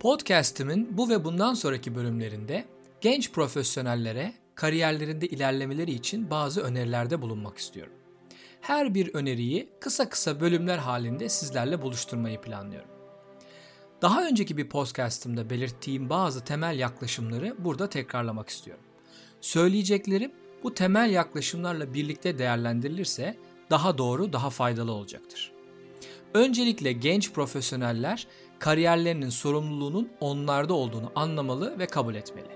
Podcast'imin bu ve bundan sonraki bölümlerinde genç profesyonellere kariyerlerinde ilerlemeleri için bazı önerilerde bulunmak istiyorum. Her bir öneriyi kısa kısa bölümler halinde sizlerle buluşturmayı planlıyorum. Daha önceki bir podcast'ımda belirttiğim bazı temel yaklaşımları burada tekrarlamak istiyorum. Söyleyeceklerim bu temel yaklaşımlarla birlikte değerlendirilirse daha doğru, daha faydalı olacaktır. Öncelikle genç profesyoneller kariyerlerinin sorumluluğunun onlarda olduğunu anlamalı ve kabul etmeli.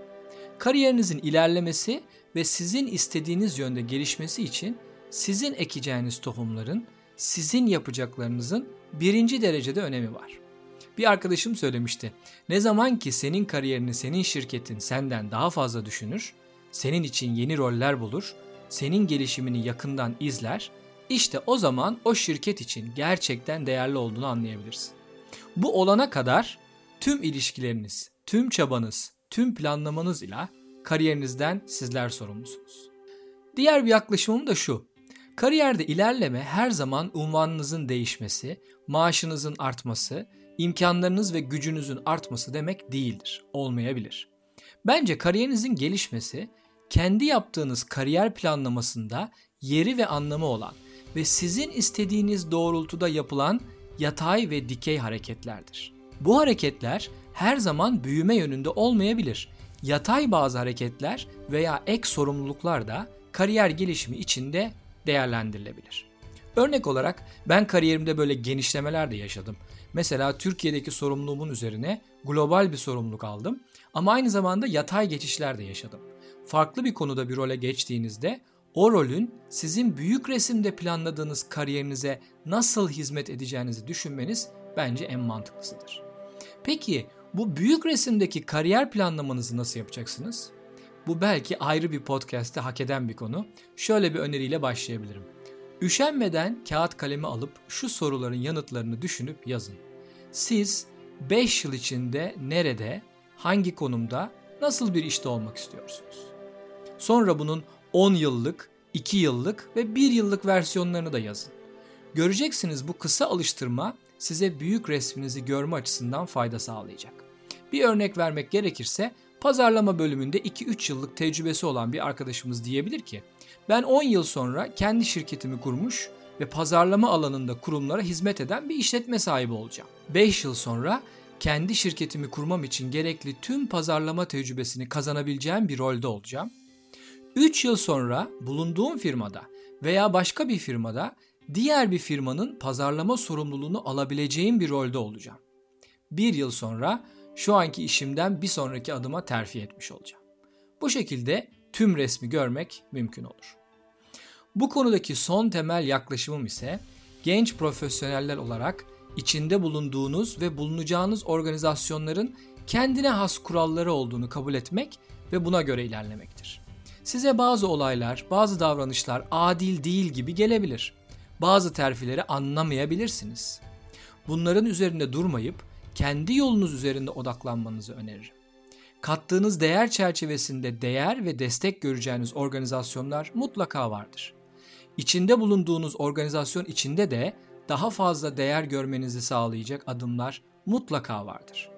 Kariyerinizin ilerlemesi ve sizin istediğiniz yönde gelişmesi için sizin ekeceğiniz tohumların sizin yapacaklarınızın birinci derecede önemi var. Bir arkadaşım söylemişti. Ne zaman ki senin kariyerini senin şirketin senden daha fazla düşünür, senin için yeni roller bulur, senin gelişimini yakından izler, işte o zaman o şirket için gerçekten değerli olduğunu anlayabilirsin. Bu olana kadar tüm ilişkileriniz, tüm çabanız, tüm planlamanız ile kariyerinizden sizler sorumlusunuz. Diğer bir yaklaşımım da şu. Kariyerde ilerleme her zaman unvanınızın değişmesi, maaşınızın artması, imkanlarınız ve gücünüzün artması demek değildir, olmayabilir. Bence kariyerinizin gelişmesi, kendi yaptığınız kariyer planlamasında yeri ve anlamı olan ve sizin istediğiniz doğrultuda yapılan yatay ve dikey hareketlerdir. Bu hareketler her zaman büyüme yönünde olmayabilir. Yatay bazı hareketler veya ek sorumluluklar da kariyer gelişimi içinde değerlendirilebilir. Örnek olarak ben kariyerimde böyle genişlemeler de yaşadım. Mesela Türkiye'deki sorumluluğumun üzerine global bir sorumluluk aldım ama aynı zamanda yatay geçişler de yaşadım. Farklı bir konuda bir role geçtiğinizde o rolün sizin büyük resimde planladığınız kariyerinize nasıl hizmet edeceğinizi düşünmeniz bence en mantıklısıdır. Peki bu büyük resimdeki kariyer planlamanızı nasıl yapacaksınız? Bu belki ayrı bir podcast'te hak eden bir konu. Şöyle bir öneriyle başlayabilirim. Üşenmeden kağıt kalemi alıp şu soruların yanıtlarını düşünüp yazın. Siz 5 yıl içinde nerede, hangi konumda, nasıl bir işte olmak istiyorsunuz? Sonra bunun 10 yıllık, 2 yıllık ve 1 yıllık versiyonlarını da yazın. Göreceksiniz bu kısa alıştırma size büyük resminizi görme açısından fayda sağlayacak. Bir örnek vermek gerekirse pazarlama bölümünde 2-3 yıllık tecrübesi olan bir arkadaşımız diyebilir ki ben 10 yıl sonra kendi şirketimi kurmuş ve pazarlama alanında kurumlara hizmet eden bir işletme sahibi olacağım. 5 yıl sonra kendi şirketimi kurmam için gerekli tüm pazarlama tecrübesini kazanabileceğim bir rolde olacağım 3 yıl sonra bulunduğum firmada veya başka bir firmada diğer bir firmanın pazarlama sorumluluğunu alabileceğim bir rolde olacağım. Bir yıl sonra şu anki işimden bir sonraki adıma terfi etmiş olacağım. Bu şekilde tüm resmi görmek mümkün olur. Bu konudaki son temel yaklaşımım ise genç profesyoneller olarak içinde bulunduğunuz ve bulunacağınız organizasyonların kendine has kuralları olduğunu kabul etmek ve buna göre ilerlemektir. Size bazı olaylar, bazı davranışlar adil değil gibi gelebilir. Bazı terfileri anlamayabilirsiniz. Bunların üzerinde durmayıp kendi yolunuz üzerinde odaklanmanızı öneririm. Kattığınız değer çerçevesinde değer ve destek göreceğiniz organizasyonlar mutlaka vardır. İçinde bulunduğunuz organizasyon içinde de daha fazla değer görmenizi sağlayacak adımlar mutlaka vardır.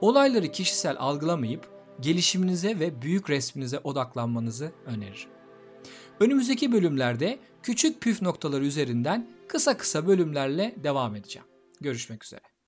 Olayları kişisel algılamayıp gelişiminize ve büyük resminize odaklanmanızı öneririm. Önümüzdeki bölümlerde küçük püf noktaları üzerinden kısa kısa bölümlerle devam edeceğim. Görüşmek üzere.